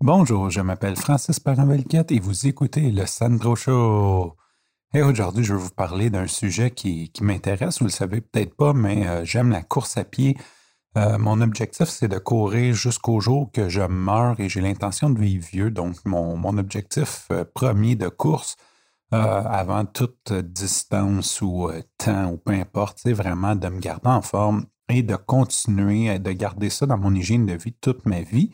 Bonjour, je m'appelle Francis Paravelquette et vous écoutez le Sandro Show. Et aujourd'hui, je vais vous parler d'un sujet qui, m'intéresse, vous le savez peut-être pas, mais euh, j'aime la course à pied. Euh, mon objectif, c'est de courir jusqu'au jour que je meurs et j'ai l'intention de vivre vieux. Donc, mon, objectif euh, premier de course, avant toute distance ou temps ou peu importe, c'est vraiment de me garder en forme et de continuer de garder ça dans mon hygiène de vie toute ma vie.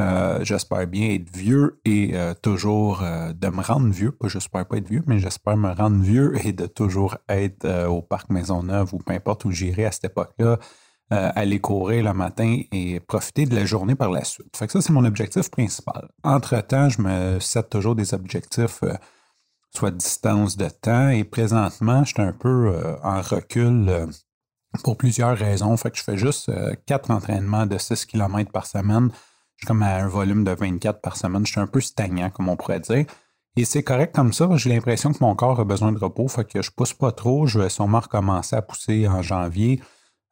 Euh, j'espère bien être vieux et euh, toujours euh, de me rendre vieux. Pas j'espère pas être vieux, mais j'espère me rendre vieux et de toujours être au parc Maisonneuve ou peu importe où j'irai à cette époque-là, aller courir le matin et profiter de la journée par la suite. Fait que ça, c'est mon objectif principal. Entre-temps, je me set toujours des objectifs, soit distance de temps, et présentement, je suis un peu en recul pour plusieurs raisons. Fait que je fais juste quatre entraînements de 6 km par semaine je suis comme à un volume de 24 par semaine. Je suis un peu stagnant, comme on pourrait dire. Et c'est correct comme ça. J'ai l'impression que mon corps a besoin de repos. Fait que je pousse pas trop. Je vais sûrement recommencer à pousser en janvier.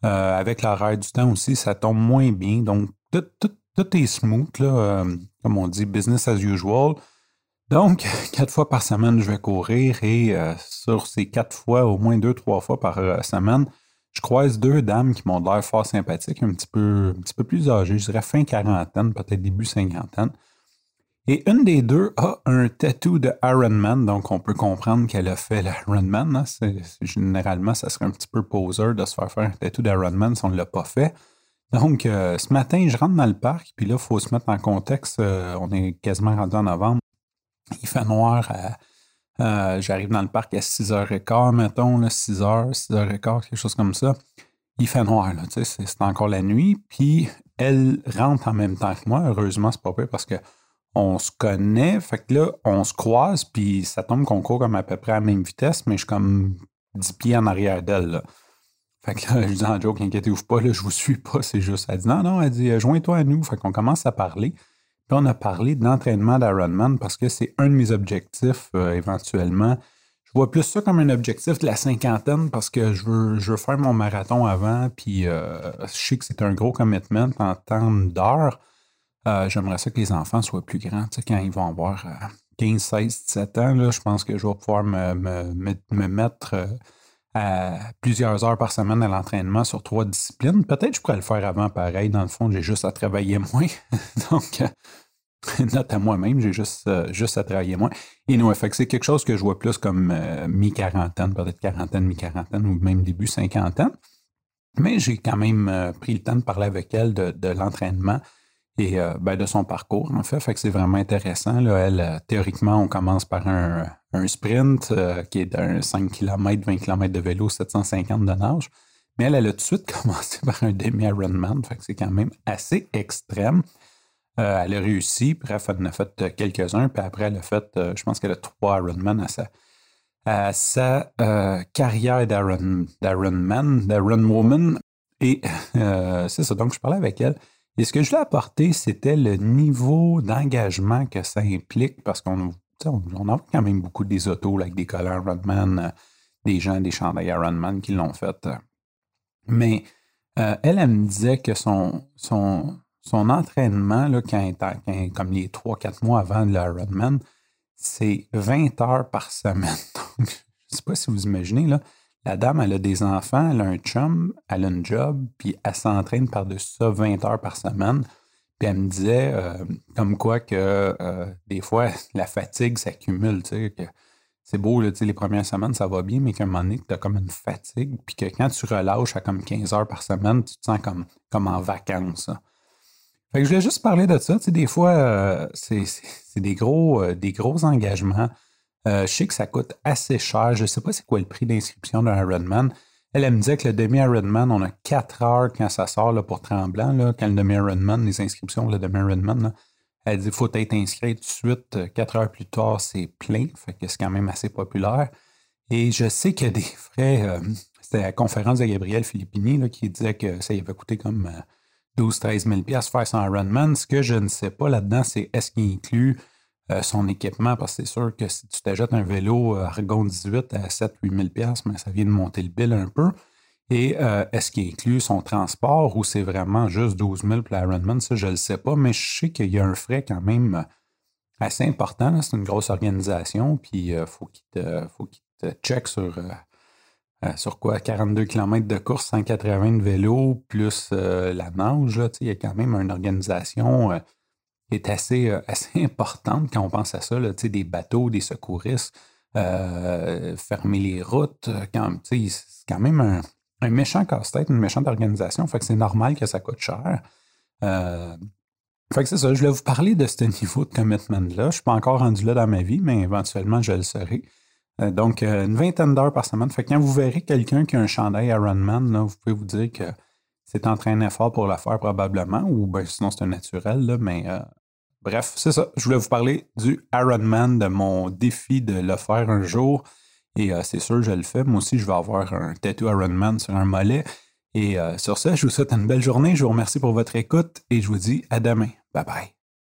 Euh, avec l'arrêt du temps aussi, ça tombe moins bien. Donc, tout, est smooth, là, euh, comme on dit, business as usual. Donc, quatre fois par semaine, je vais courir et euh, sur ces quatre fois, au moins deux, trois fois par semaine, je croise deux dames qui m'ont l'air fort sympathiques, un petit, peu, un petit peu plus âgées, je dirais fin quarantaine, peut-être début cinquantaine. Et une des deux a un tatou de Iron Man, donc on peut comprendre qu'elle a fait l'Iron Man. Hein. généralement, ça serait un petit peu poseur de se faire faire un tatou d'Iron Man si on ne l'a pas fait. Donc, euh, ce matin, je rentre dans le parc, puis là, il faut se mettre en contexte. Euh, on est quasiment rendu en novembre. Il fait noir à euh, j'arrive dans le parc à 6h15, mettons, 6h, 6h15, quelque chose comme ça. Il fait noir, là, c'est encore la nuit. Puis elle rentre en même temps que moi. Heureusement, c'est pas peu parce que on se connaît. Fait que là, on se croise, puis ça tombe qu'on court comme à peu près à la même vitesse, mais je suis comme 10 pieds en arrière d'elle. Fait que je dis en joke, inquiétez-vous pas, je vous suis pas, c'est juste. Elle dit non, non, elle dit joins-toi à nous. Fait qu'on commence à parler on a parlé d'entraînement d'Ironman parce que c'est un de mes objectifs euh, éventuellement. Je vois plus ça comme un objectif de la cinquantaine parce que je veux, je veux faire mon marathon avant, puis euh, je sais que c'est un gros commitment en termes d'heures. Euh, j'aimerais ça que les enfants soient plus grands. quand ils vont avoir 15, 16, 17 ans, là, je pense que je vais pouvoir me, me mettre à plusieurs heures par semaine à l'entraînement sur trois disciplines. Peut-être que je pourrais le faire avant pareil. Dans le fond, j'ai juste à travailler moins. Donc, note à moi-même, j'ai juste, euh, juste à travailler moins. Et non, fait c'est quelque chose que je vois plus comme euh, mi-quarantaine, peut-être quarantaine, mi-quarantaine ou même début cinquantaine. Mais j'ai quand même euh, pris le temps de parler avec elle de, l'entraînement et ben, de son parcours, en fait. Fait c'est vraiment intéressant. Là. Elle, théoriquement, on commence par un, sprint qui est d'un 5 km, 20 km de vélo, 750 de nage. Mais elle, elle a tout de suite commencé par un demi-Ironman. C'est quand même assez extrême. Euh, elle a réussi. Bref, elle en a fait euh, quelques-uns. Puis après, elle a fait, euh, je pense qu'elle a trois Ironman à sa, à sa carrière d'Ironman, d'Ironwoman. Et c'est ça. Donc, je parlais avec elle. Et ce que je lui ai apporté, c'était le niveau d'engagement que ça implique parce qu'on on, a quand même beaucoup des autos avec des collants Ironman, des gens, des chandails Ironman qui l'ont fait. Mais elle, elle me disait que son, son, son entraînement, là, quand, comme les 3-4 mois avant l'Ironman, c'est 20 heures par semaine. je ne sais pas si vous imaginez, là, la dame, elle a des enfants, elle a un chum, elle a un job, puis elle s'entraîne par-dessus ça 20 heures par semaine. Elle me disait, euh, comme quoi que euh, des fois, la fatigue s'accumule, tu sais, c'est beau, là, les premières semaines, ça va bien, mais qu'à un moment donné, tu as comme une fatigue, puis que quand tu relâches à comme 15 heures par semaine, tu te sens comme, comme en vacances. Fait que je voulais juste parler de ça. Tu sais, des fois, euh, c'est des gros, des gros engagements. Je sais que ça coûte assez cher. Je ne sais pas c'est quoi le prix d'inscription d'un Ironman. Elle, elle me disait que le demi-Ironman, on a 4 heures quand ça sort là, pour Tremblant. Quand le demi-Ironman, les inscriptions le demi-Ironman, elle dit qu'il faut être inscrit tout de suite. 4 heures plus tard, c'est plein. Fait que c'est quand même assez populaire. Et je sais qu'il y a des frais. C'était la conférence de Gabriel Filippini qui disait que ça avait coûté comme 12-13 000 faire son Ironman. Ce que je ne sais pas là-dedans, c'est est-ce qu'il inclut euh, son équipement, parce que c'est sûr que si tu t'achètes un vélo euh, Argon 18 à 7-8 000 mais ça vient de monter le bill un peu. Et est-ce qu'il inclut son transport ou c'est vraiment juste 12 000 pour l'Ironman? Ça, je ne le sais pas, mais je sais qu'il y a un frais quand même assez important. C'est une grosse organisation, puis il faut qu'il te, faut check sur, sur quoi? 42 km de course, 180 de vélo, plus la nage. il y a quand même une organisation est assez, assez importante quand on pense à ça. Là, des bateaux, des secouristes, fermer les routes. c'est quand même un, un méchant casse-tête, une méchante organisation. Fait que c'est normal que ça coûte cher. Euh, fait que c'est ça, je voulais vous parler de ce niveau de commitment-là. Je ne suis pas encore rendu là dans ma vie, mais éventuellement, je le serai. Euh, donc, euh, une vingtaine d'heures par semaine. Fait que quand vous verrez quelqu'un qui a un chandail Ironman, là, vous pouvez vous dire que c'est entraîné fort pour le faire probablement, ou ben, sinon c'est un naturel, là, mais bref, c'est ça. Je voulais vous parler du Ironman, de mon défi de le faire un jour. Et c'est sûr, je le fais. Moi aussi, je vais avoir un tattoo Ironman sur un mollet. Et sur ça, je vous souhaite une belle journée. Je vous remercie pour votre écoute et je vous dis à demain. Bye bye.